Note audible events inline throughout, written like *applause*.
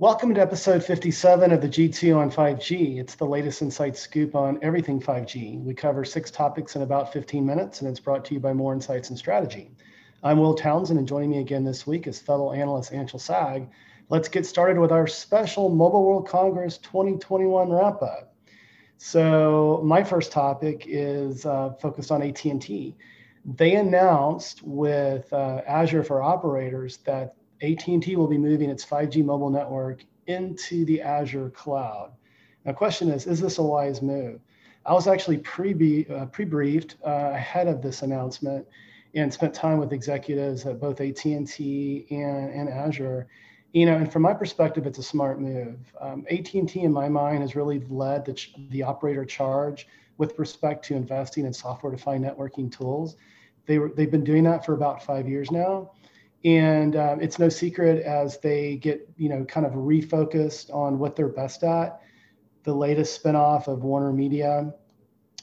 Welcome to episode 57 of the G2 on 5G. It's the latest insight scoop on everything 5G. We cover six topics in about 15 minutes, and it's brought to you by Moor Insights and Strategy. I'm Will Townsend, and joining me again this week is fellow analyst Anshel Sag. Let's get started with our special Mobile World Congress 2021 wrap up. So, my first topic is uh, focused on AT&T. They announced with uh, Azure for Operators that AT&T will be moving its 5G mobile network into the Azure cloud. Now, the question is, is this a wise move? I was actually uh, briefed uh, ahead of this announcement and spent time with executives at both AT&T and, and Azure. You know, and from my perspective, it's a smart move. Um, AT&T, in my mind, has really led the, the operator charge with respect to investing in software-defined networking tools. They were, they've been doing that for about five years now and um, it's no secret as they get you know kind of refocused on what they're best at the latest spinoff of warner media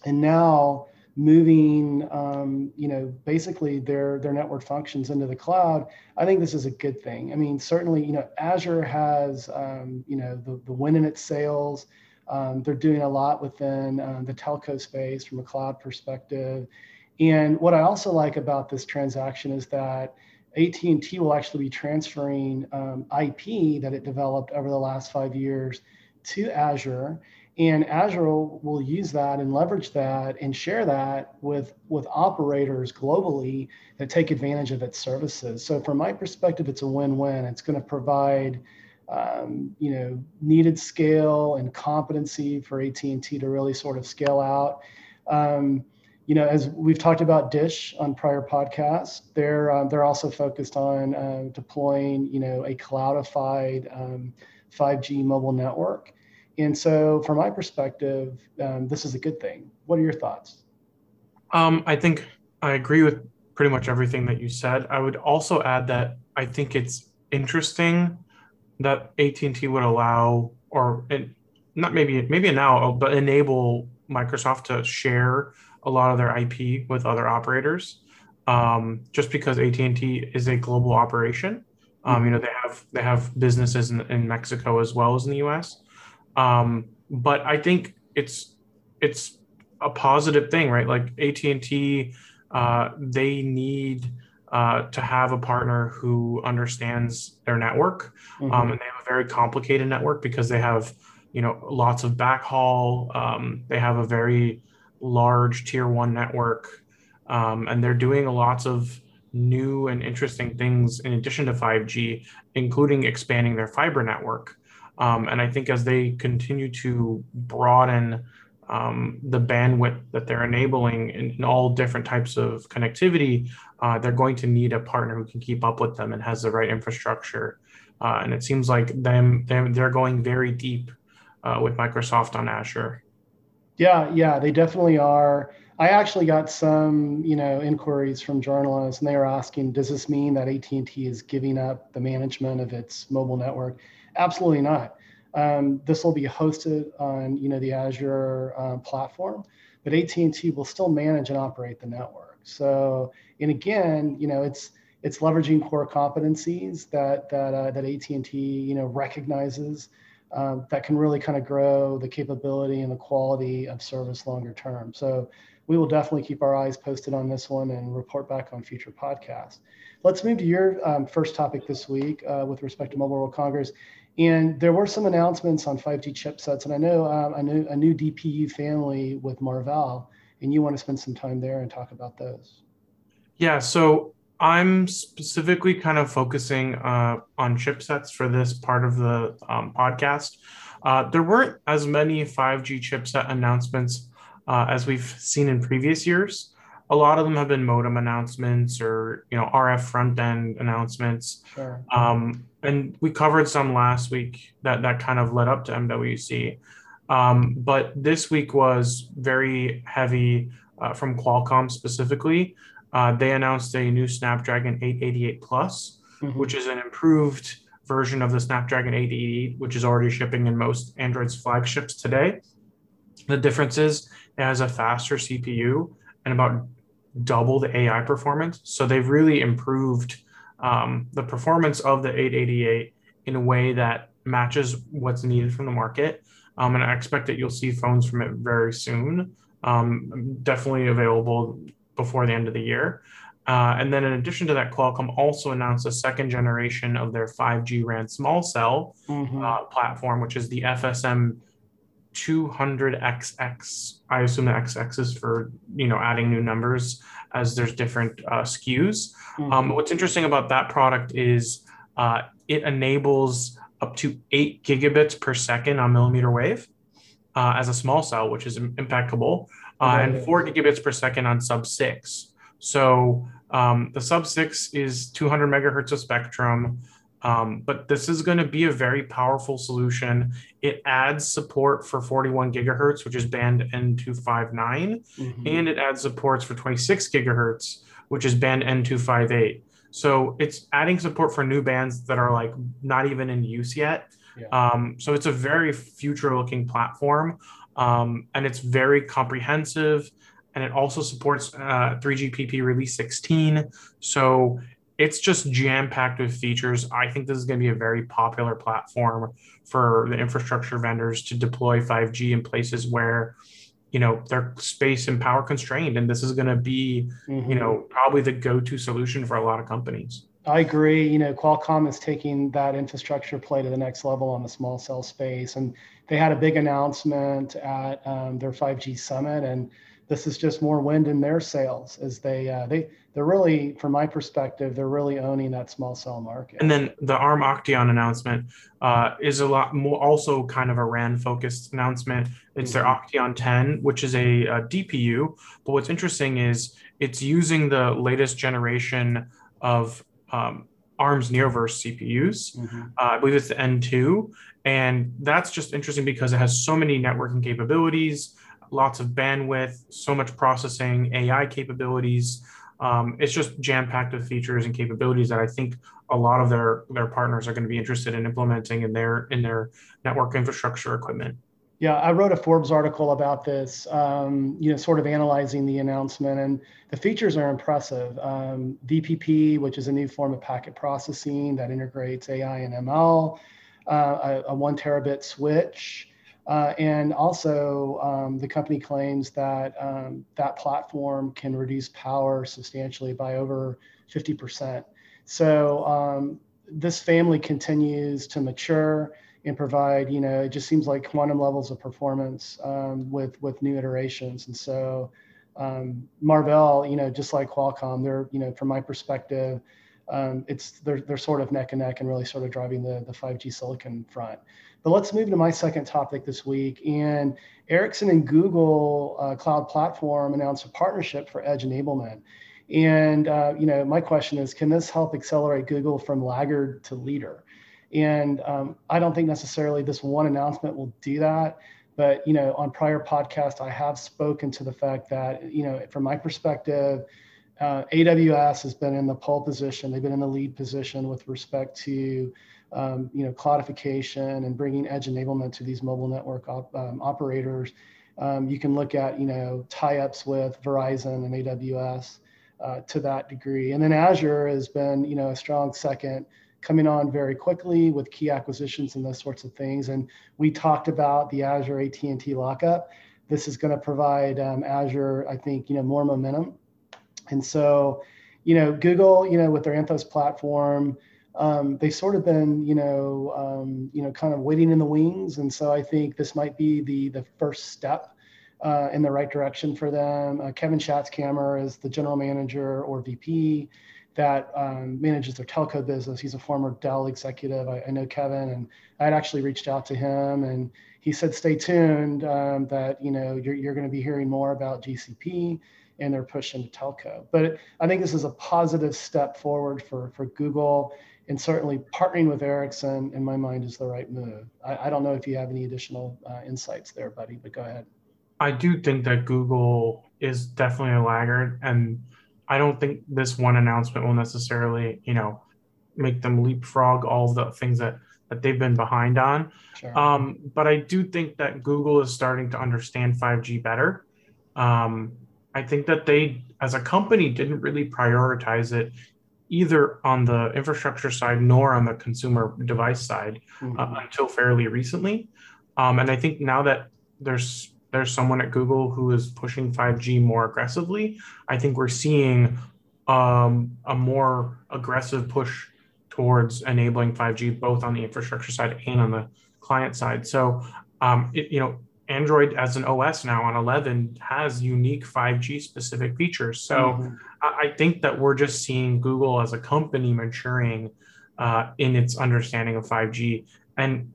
and now moving um, you know basically their their network functions into the cloud i think this is a good thing. I mean certainly you know azure has um, you know the, the win in its sales um, they're doing a lot within uh, the telco space from a cloud perspective. And what i also like about this transaction is that AT&T will actually be transferring um, IP that it developed over the last five years to Azure, and Azure will use that and leverage that and share that with with operators globally that take advantage of its services. So from my perspective, it's a win-win. It's going to provide um, you know needed scale and competency for AT&T to really sort of scale out. Um, you know, as we've talked about Dish on prior podcasts, they're um, they're also focused on uh, deploying, you know, a cloudified um, 5G mobile network. And so, from my perspective, um, this is a good thing. What are your thoughts? Um, I think I agree with pretty much everything that you said. I would also add that I think it's interesting that AT&T would allow, or not maybe maybe now, but enable Microsoft to share a lot of their IP with other operators, um, just because AT and T is a global operation. Um, you know, they have they have businesses in, in Mexico as well as in the U.S. Um, but I think it's it's a positive thing, right? Like AT and T, uh, they need uh, to have a partner who understands their network, mm-hmm. um, and they have a very complicated network because they have you know lots of backhaul. Um, they have a very large tier one network, um, and they're doing lots of new and interesting things in addition to 5G, including expanding their fiber network. Um, and I think as they continue to broaden um, the bandwidth that they're enabling in, in all different types of connectivity, uh, they're going to need a partner who can keep up with them and has the right infrastructure. Uh, and it seems like them, they're going very deep uh, with Microsoft on Azure. Yeah, yeah, they definitely are. I actually got some, you know, inquiries from journalists, and they were asking, "Does this mean that AT&T is giving up the management of its mobile network?" Absolutely not. Um, this will be hosted on, you know, the Azure uh, platform, but AT&T will still manage and operate the network. So, and again, you know, it's it's leveraging core competencies that that uh, that AT&T, you know, recognizes um, that can really kind of grow the capability and the quality of service longer term. So we will definitely keep our eyes posted on this one and report back on future podcasts. Let's move to your um, first topic this week uh, with respect to Mobile World Congress. And there were some announcements on 5G chipsets, and I know um, a, new, a new DPU family with Marvell, and you want to spend some time there and talk about those. Yeah, so I'm specifically kind of focusing uh, on chipsets for this part of the um, podcast. Uh, there weren't as many 5G chipset announcements uh, as we've seen in previous years. A lot of them have been modem announcements or you know RF front end announcements. Sure. Um, and we covered some last week that that kind of led up to MWC. Um, but this week was very heavy uh, from Qualcomm specifically. Uh, they announced a new Snapdragon 888 Plus, mm-hmm. which is an improved version of the Snapdragon 888, which is already shipping in most Android's flagships today. The difference is it has a faster CPU and about double the AI performance. So they've really improved um, the performance of the 888 in a way that matches what's needed from the market. Um, and I expect that you'll see phones from it very soon. Um, definitely available before the end of the year. Uh, and then in addition to that, Qualcomm also announced a second generation of their 5G RAN small cell mm-hmm. uh, platform, which is the FSM 200XX. I assume the XX is for you know adding new numbers as there's different uh, SKUs. Mm-hmm. Um, what's interesting about that product is uh, it enables up to eight gigabits per second on millimeter wave uh, as a small cell, which is impeccable, uh, and four gigabits per second on sub six. So um, the sub six is 200 megahertz of spectrum. Um, but this is going to be a very powerful solution. It adds support for 41 gigahertz, which is band N259, mm-hmm. and it adds supports for 26 gigahertz, which is band N258. So it's adding support for new bands that are like not even in use yet. Yeah. Um, so it's a very future looking platform um, and it's very comprehensive and it also supports uh, 3GPP release 16. So it's just jam packed with features. I think this is going to be a very popular platform for the infrastructure vendors to deploy 5G in places where you know they're space and power constrained and this is going to be mm-hmm. you know probably the go-to solution for a lot of companies i agree. You know qualcomm is taking that infrastructure play to the next level on the small cell space and they had a big announcement at um, their 5g summit and this is just more wind in their sails as they uh, they they're really from my perspective they're really owning that small cell market. And then the arm octeon announcement uh, is a lot more also kind of a ran focused announcement. It's mm-hmm. their octeon 10 which is a, a, dpu but what's interesting is it's using the latest generation of um, arm's neoverse cpus mm-hmm. uh, i believe it's the n2 and that's just interesting because it has so many networking capabilities lots of bandwidth, so much processing, AI capabilities. Um, it's just jam packed with features and capabilities that I think a lot of their their partners are going to be interested in implementing in their in their network infrastructure equipment. Yeah, I wrote a Forbes article about this, um, you know, sort of analyzing the announcement, and the features are impressive. Um, VPP, which is a new form of packet processing that integrates AI and ML, uh, a, a, one terabit switch, uh, and also, um, the company claims that um, that platform can reduce power substantially by over 50%. So um, this family continues to mature and provide, you know, it just seems like quantum levels of performance um, with with new iterations. And so um, Marvell, you know, just like Qualcomm, they're, you know, from my perspective, um, it's they're, they're sort of neck and neck and really sort of driving the, the 5G silicon front. But let's move to my second topic this week. And Ericsson and Google uh, Cloud Platform announced a partnership for edge enablement. And uh, you know, my question is, can this help accelerate Google from laggard to leader? And um, I don't think necessarily this one announcement will do that. But you know, on prior podcasts, I have spoken to the fact that you know, from my perspective, uh, AWS has been in the pole position. They've been in the lead position with respect to um, you know, cloudification and bringing edge enablement to these mobile network op, um, operators. Um, you can look at, you know, tie-ups with Verizon and AWS uh, to that degree. And then Azure has been, you know, a strong second coming on very quickly with key acquisitions and those sorts of things. And we talked about the Azure AT&T lockup. This is going to provide um, Azure, I think, you know, more momentum. And so, you know, Google, you know, with their Anthos platform, um, they've sort of been, you know, um, you know, kind of waiting in the wings, and so I think this might be the the first step uh, in the right direction for them. Uh, Kevin Schatzkamer is the general manager or VP that um, manages their telco business. He's a former Dell executive. I, I, know Kevin, and I had actually reached out to him, and he said, "Stay tuned. Um, that you know, you're you're going to be hearing more about GCP." and their push into telco. But I think this is a positive step forward for, for Google and certainly partnering with Ericsson, in my mind, is the right move. I, I don't know if you have any additional uh, insights there, buddy, but go ahead. I do think that Google is definitely a laggard, and I don't think this one announcement will necessarily, you know, make them leapfrog all the things that that they've been behind on. Sure. Um, but I do think that Google is starting to understand 5G better. Um, I think that they, as a company, didn't really prioritize it either on the infrastructure side nor on the consumer device side mm-hmm. uh, until fairly recently. Um, and I think now that there's there's someone at Google who is pushing 5G more aggressively, I think we're seeing um, a more aggressive push towards enabling 5G both on the infrastructure side and on the client side. So, um, it, you know, Android as an OS now on 11 has unique 5G specific features. So mm-hmm. I, I, think that we're just seeing Google as a company maturing uh, in its understanding of 5G. And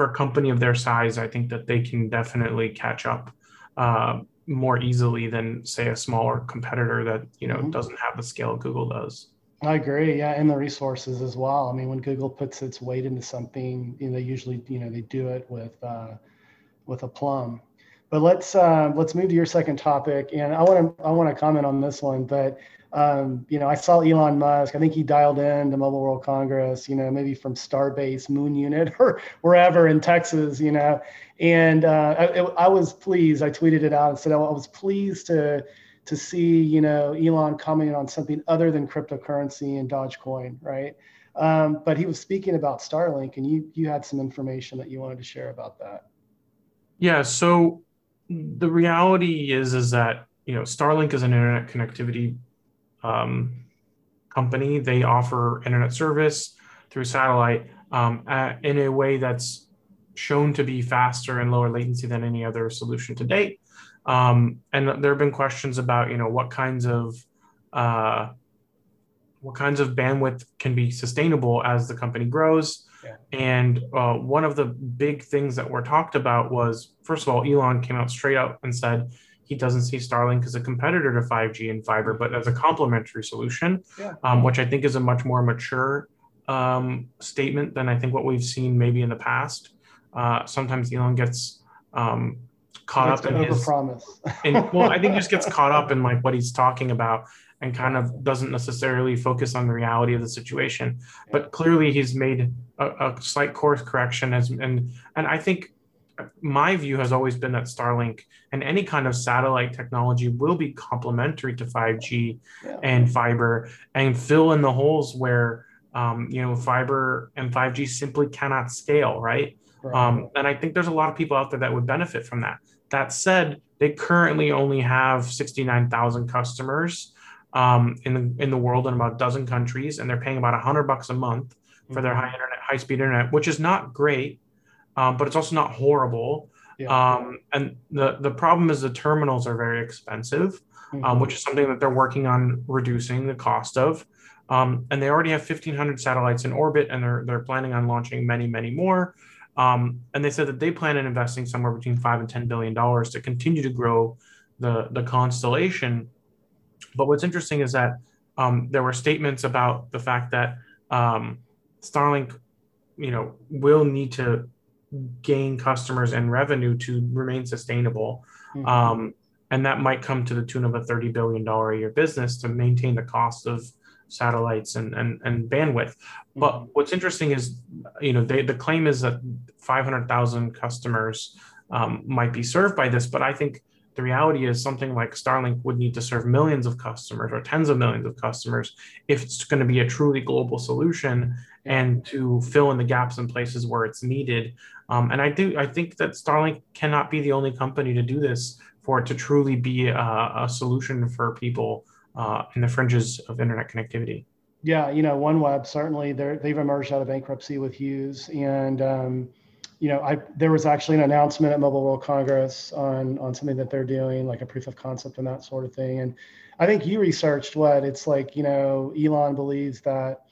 for a company of their size, I think that they can definitely catch up uh, more easily than, say, a smaller competitor that you know mm-hmm. doesn't have the scale Google does. I agree. Yeah, and the resources as well. I mean, when Google puts its weight into something, you know, they usually, you know, they do it with uh, with aplomb. But let's uh, let's move to your second topic, and I want to I want to comment on this one. But um, you know, I saw Elon Musk. I think he dialed in to Mobile World Congress. You know, maybe from Starbase Moon Unit *laughs* or wherever in Texas. You know, and uh, I, I was pleased. I tweeted it out and said I was pleased to to see you know Elon commenting on something other than cryptocurrency and Dogecoin, right? Um, but he was speaking about Starlink, and you you had some information that you wanted to share about that. Yeah. So the reality is is that you know Starlink is an internet connectivity um, company. They offer internet service through satellite um, in a way that's shown to be faster and lower latency than any other solution to date. Um, and there have been questions about you know what kinds of uh, what kinds of bandwidth can be sustainable as the company grows. Yeah. And uh, one of the big things that were talked about was, first of all, Elon came out straight out and said he doesn't see Starlink as a competitor to 5G and fiber, but as a complementary solution, yeah. um, which I think is a much more mature um, statement than I think what we've seen maybe in the past. Uh, sometimes Elon gets um, caught up in his promise. well, I think he just gets *laughs* caught up in like what he's talking about and kind of doesn't necessarily focus on the reality of the situation. But clearly, he's made a, a slight course correction, as and and I think my view has always been that Starlink and any kind of satellite technology will be complementary to 5G yeah. and fiber and fill in the holes where um, you know fiber and 5G simply cannot scale, right? right. Um, and I think there's a lot of people out there that would benefit from that. That said, they currently only have 69,000 customers um, in the in the world in about a dozen countries, and they're paying about hundred bucks a month for their mm-hmm. high internet, high speed internet, which is not great, um, but it's also not horrible. Yeah. Um, and the the problem is the terminals are very expensive, um, mm-hmm. which is something that they're working on reducing the cost of. Um, and they already have 1,500 satellites in orbit, and they're they're planning on launching many, many more. Um, and they said that they plan on investing somewhere between five and ten billion dollars to continue to grow the the constellation but what's interesting is that um, there were statements about the fact that um, Starlink, you know, will need to gain customers and revenue to remain sustainable. Mm-hmm. Um, and that might come to the tune of a $30 billion a year business to maintain the cost of satellites and, and, and bandwidth. But mm-hmm. what's interesting is, you know, they, the claim is that 500,000 customers um, might be served by this, but I think the reality is something like Starlink would need to serve millions of customers or tens of millions of customers if it's going to be a truly global solution and to fill in the gaps in places where it's needed. Um, and I do I think that Starlink cannot be the only company to do this for it to truly be a, a solution for people uh, in the fringes of internet connectivity. Yeah, you know, OneWeb certainly they've emerged out of bankruptcy with Hughes and. Um, you know, I there was actually an announcement at Mobile World Congress on on something that they're doing, like a proof of concept and that sort of thing. And I think you researched what it's like. You know, Elon believes that,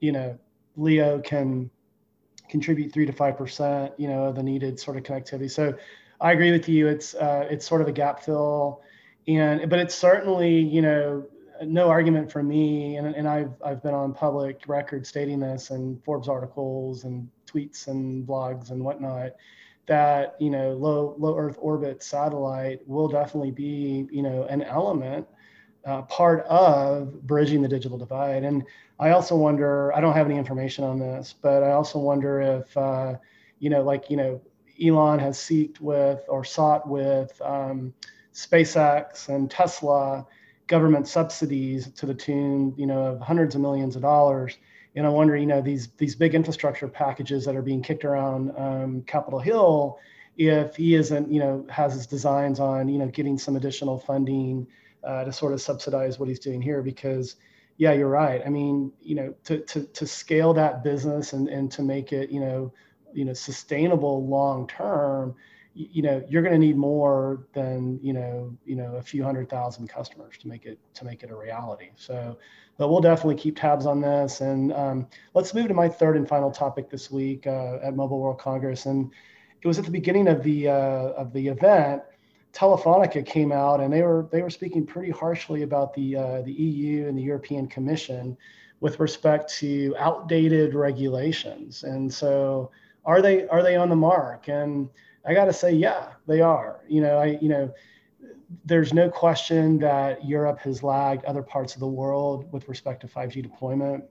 you know, Leo can contribute three to five percent, you know, of the needed sort of connectivity. So I agree with you. It's uh, it's sort of a gap fill, and but it's certainly you know no argument for me, and, and I've I've been on public record stating this and Forbes articles and tweets and blogs and whatnot that you know low low Earth orbit satellite will definitely be you know an element uh, part of bridging the digital divide. And I also wonder I don't have any information on this, but I also wonder if uh, you know like you know Elon has seeked with or sought with um, SpaceX and Tesla government subsidies to the tune, you know, of hundreds of millions of dollars. And I wonder, you know, these these big infrastructure packages that are being kicked around um, Capitol Hill, if he isn't, you know, has his designs on, you know, getting some additional funding uh, to sort of subsidize what he's doing here, because yeah, you're right. I mean, you know, to to to scale that business and and to make it, you know, you know, sustainable long term, you know you're going to need more than you know you know a few hundred thousand customers to make it to make it a reality. So but we'll definitely keep tabs on this. And um, let's move to my third and final topic this week uh, at mobile world congress. And it was at the beginning of the uh, of the event telefonica came out and they were they were speaking pretty harshly about the uh, the eu and the european commission with respect to outdated regulations. And so are they are they on the mark? And I got to say, yeah, they are. You know, I, you know, there's no question that Europe has lagged other parts of the world with respect to 5G deployment.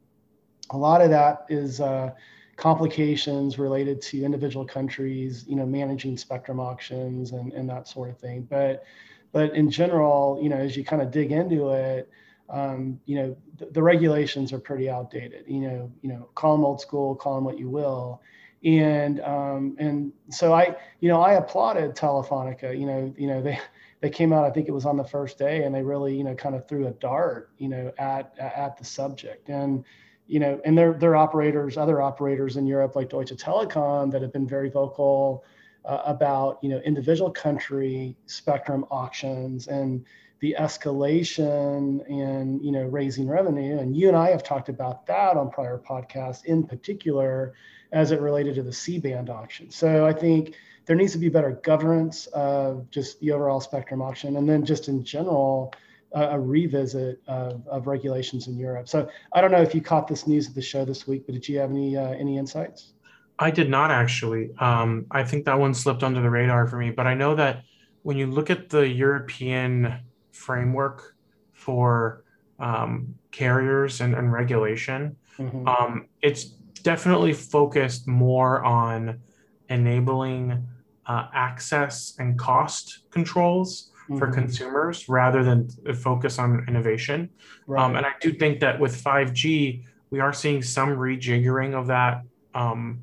A lot of that is uh, complications related to individual countries, you know, managing spectrum auctions and, and that sort of thing. But, but in general, you know, as you kind of dig into it, um, you know, the, the regulations are pretty outdated. You know, you know, call them old school, call them what you will and um, and so I you know I applauded Telefonica. You know you know they they came out I think it was on the first day and they really you know kind of threw a dart you know at at the subject and you know and their their operators other operators in Europe like Deutsche Telekom that have been very vocal uh, about you know individual country spectrum auctions and the escalation and you know raising revenue and you and I have talked about that on prior podcasts in particular as it related to the C band auction. So I think there needs to be better governance of just the overall spectrum auction, and then just in general, uh, a revisit of, of, regulations in Europe. So I don't know if you caught this news at the show this week, but did you have any uh, any insights? I did not actually. Um, I think that one slipped under the radar for me, but I know that when you look at the European framework for um, carriers and, and regulation, mm-hmm. um, it's definitely focused more on enabling uh, access and cost controls mm-hmm. for consumers rather than focus on innovation. Right. Um, and I do think that with 5G, we are seeing some rejiggering of that um,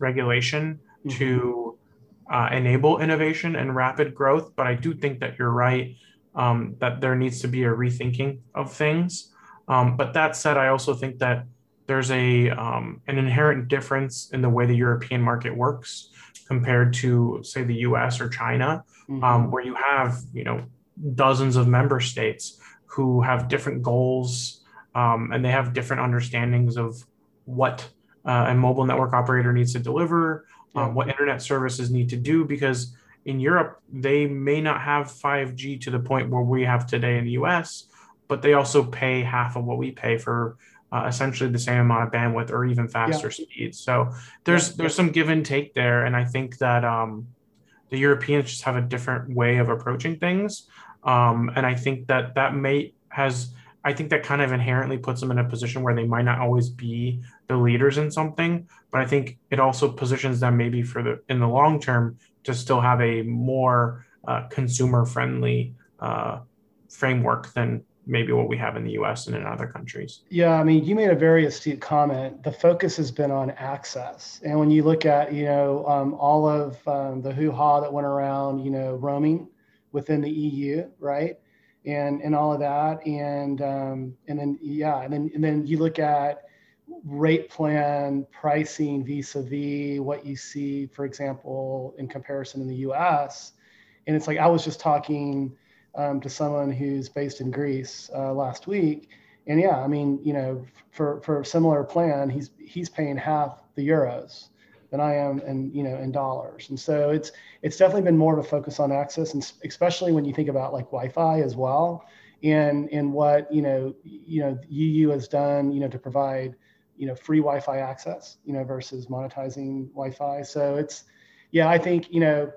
regulation mm-hmm. to uh, enable innovation and rapid growth. But I do think that you're right um, that there needs to be a rethinking of things. Um, but that said, I also think that there's a um, an inherent difference in the way the European market works compared to say the U.S. or China, mm-hmm. um, where you have you know dozens of member states who have different goals um, and they have different understandings of what uh, a mobile network operator needs to deliver, um, what internet services need to do, because in Europe they may not have 5G to the point where we have today in the U.S., but they also pay half of what we pay for uh, essentially the same amount of bandwidth or even faster yeah. speeds. So there's yeah. there's some give and take there, and I think that um, the Europeans just have a different way of approaching things, um, and I think that that may has I think that kind of inherently puts them in a position where they might not always be the leaders in something, but I think it also positions them maybe for the in the long term to still have a more uh, consumer friendly uh, framework than maybe what we have in the US and in other countries. Yeah, I mean, you made a very astute comment. The focus has been on access. And when you look at, you know, um, all of um, the hoo ha that went around, you know, roaming within the EU, right? And, and all of that. And, um, and then, yeah, and then, and then you look at rate plan pricing vis-a-vis what you see, for example, in comparison in the US. And it's like, I was just talking, um, to someone who's based in Greece uh, last week. And yeah, I mean, you know, for, for a similar plan, he's he's paying half the euros than I am, and you know, in dollars. And so it's it's definitely been more of a focus on access, and especially when you think about like Wi-Fi as well, and and what you know, you know, EU has done, you know, to provide you know free Wi-Fi access, you know, versus monetizing Wi-Fi. So it's yeah, I think you know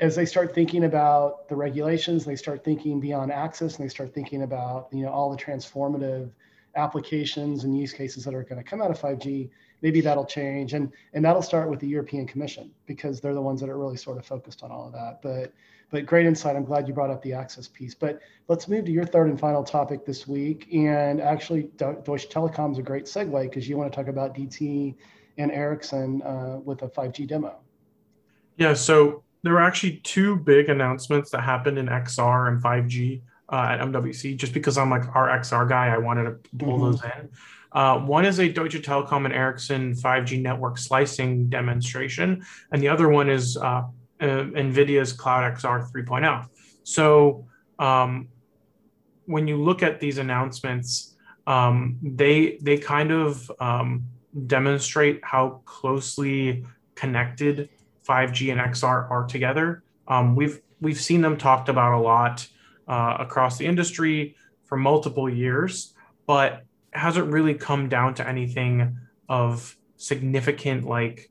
as they start thinking about the regulations, they start thinking beyond access, and they start thinking about you know all the transformative applications and use cases that are going to come out of 5G. Maybe that'll change, and and that'll start with the European Commission because they're the ones that are really sort of focused on all of that. But but great insight. I'm glad you brought up the access piece. But let's move to your third and final topic this week. And actually, Deutsche Telekom is a great segue because you want to talk about DT and Ericsson uh, with a 5G demo. Yeah. So there were actually two big announcements that happened in XR and 5G uh, at MWC. Just because I'm like our XR guy, I wanted to pull mm-hmm. those in. Uh, one is a Deutsche Telekom and Ericsson 5G network slicing demonstration, and the other one is uh, uh, NVIDIA's Cloud XR 3.0. So um, when you look at these announcements, um, they they kind of um, demonstrate how closely connected 5G and XR are together. Um, we've we've seen them talked about a lot uh, across the industry for multiple years, but hasn't really come down to anything of significant like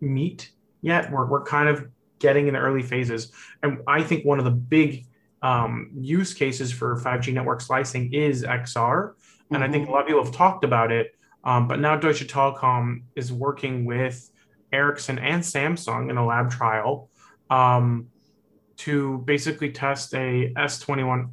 meat yet. We're, we're kind of getting in the early phases. And I think one of the big um, use cases for 5G network slicing is XR. And mm-hmm. I think a lot of people have talked about it. Um, but now Deutsche Telekom is working with Ericsson and Samsung in a lab trial um, to basically test a S21,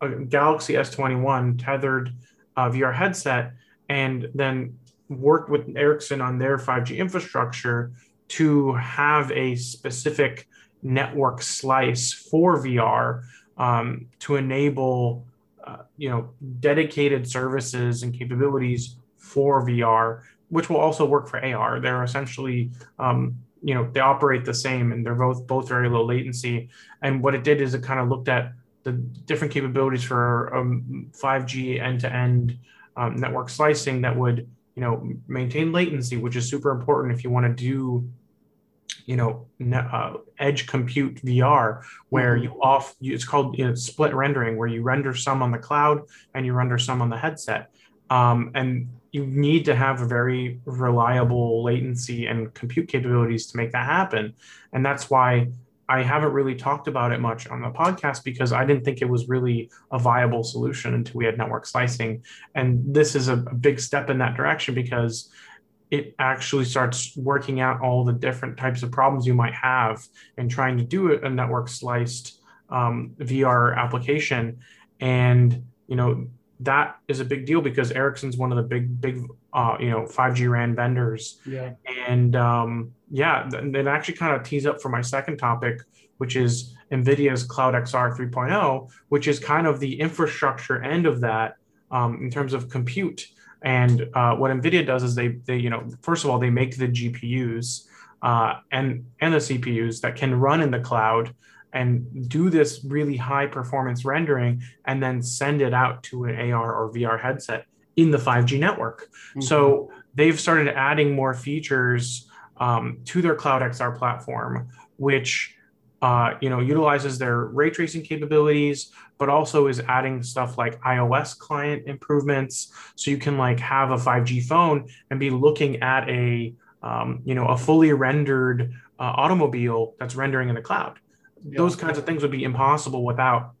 a Galaxy S21 tethered uh, VR headset, and then work with Ericsson on their 5G infrastructure to have a specific network slice for VR um, to enable uh, you know dedicated services and capabilities for VR, which will also work for AR. They're essentially um, you know they operate the same and they're both both very low latency. And what it did is it kind of looked at the different capabilities for um, 5G end-to-end um, network slicing that would you know maintain latency which is super important if you want to do you know uh, edge compute vr where mm-hmm. you off you, it's called you know, split rendering where you render some on the cloud and you render some on the headset um, and you need to have a very reliable latency and compute capabilities to make that happen and that's why I haven't really talked about it much on the podcast because I didn't think it was really a viable solution until we had network slicing. And this is a, a big step in that direction because it actually starts working out all the different types of problems you might have in trying to do a network sliced um, VR application. And, you know, that is a big deal because Ericsson's one of the big, big, uh, you know, 5G RAN vendors. Yeah. And um, yeah, it actually kind of tees up for my second topic, which is NVIDIA's Cloud XR 3.0, which is kind of the infrastructure end of that um, in terms of compute. And uh, what NVIDIA does is they, they, you know, first of all, they make the GPUs uh, and and the CPUs that can run in the cloud and do this really high performance rendering and then send it out to an AR or VR headset in the 5G network. Mm-hmm. So they've started adding more features um, to their Cloud XR platform, which uh, you know utilizes their ray tracing capabilities, but also is adding stuff like iOS client improvements, so you can like have a 5G phone and be looking at a um, you know a fully rendered uh, automobile that's rendering in the cloud yeah. those kinds of things would be impossible without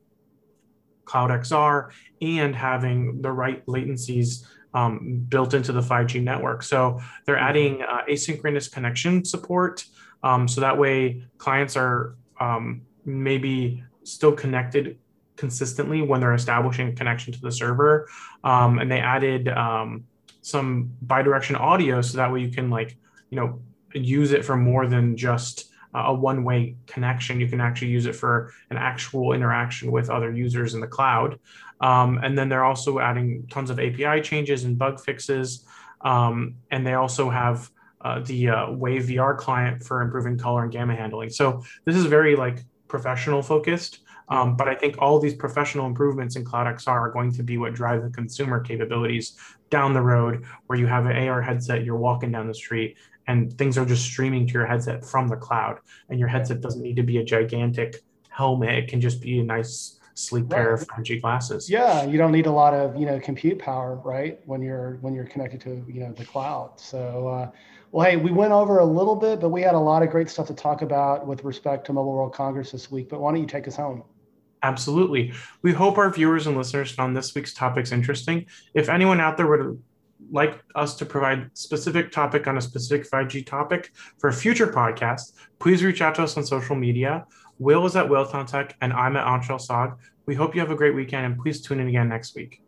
Cloud XR and having the right latencies um, built into the 5G network. So they're mm-hmm. adding uh, asynchronous connection support. Um, so that way clients are um, maybe still connected consistently when they're establishing a connection to the server. Um, and they added um, some bidirectional audio so that way you can like, you know, use it for more than just a one way connection. You can actually use it for an actual interaction with other users in the cloud. Um, and then they're also adding tons of API changes and bug fixes. Um, and they also have uh, the uh, Wave VR client for improving color and gamma handling. So this is very like professional focused. Um, but I think all these professional improvements in Cloud XR are going to be what drive the consumer capabilities down the road, where you have an AR headset, you're walking down the street, and things are just streaming to your headset from the cloud. And your headset doesn't need to be a gigantic helmet; it can just be a nice, sleek right. pair of 5G glasses. Yeah, you don't need a lot of you know compute power, right? When you're when you're connected to you know the cloud. So. Uh, well, hey, we went over a little bit, but we had a lot of great stuff to talk about with respect to Mobile World Congress this week. But why don't you take us home? Absolutely. We hope our viewers and listeners found this week's topics interesting. If anyone out there would like us to provide specific topic on a specific 5G topic for a future podcast, please reach out to us on social media. Will is at Will Tech and I'm at Anshel Sag. We hope you have a great weekend and please tune in again next week.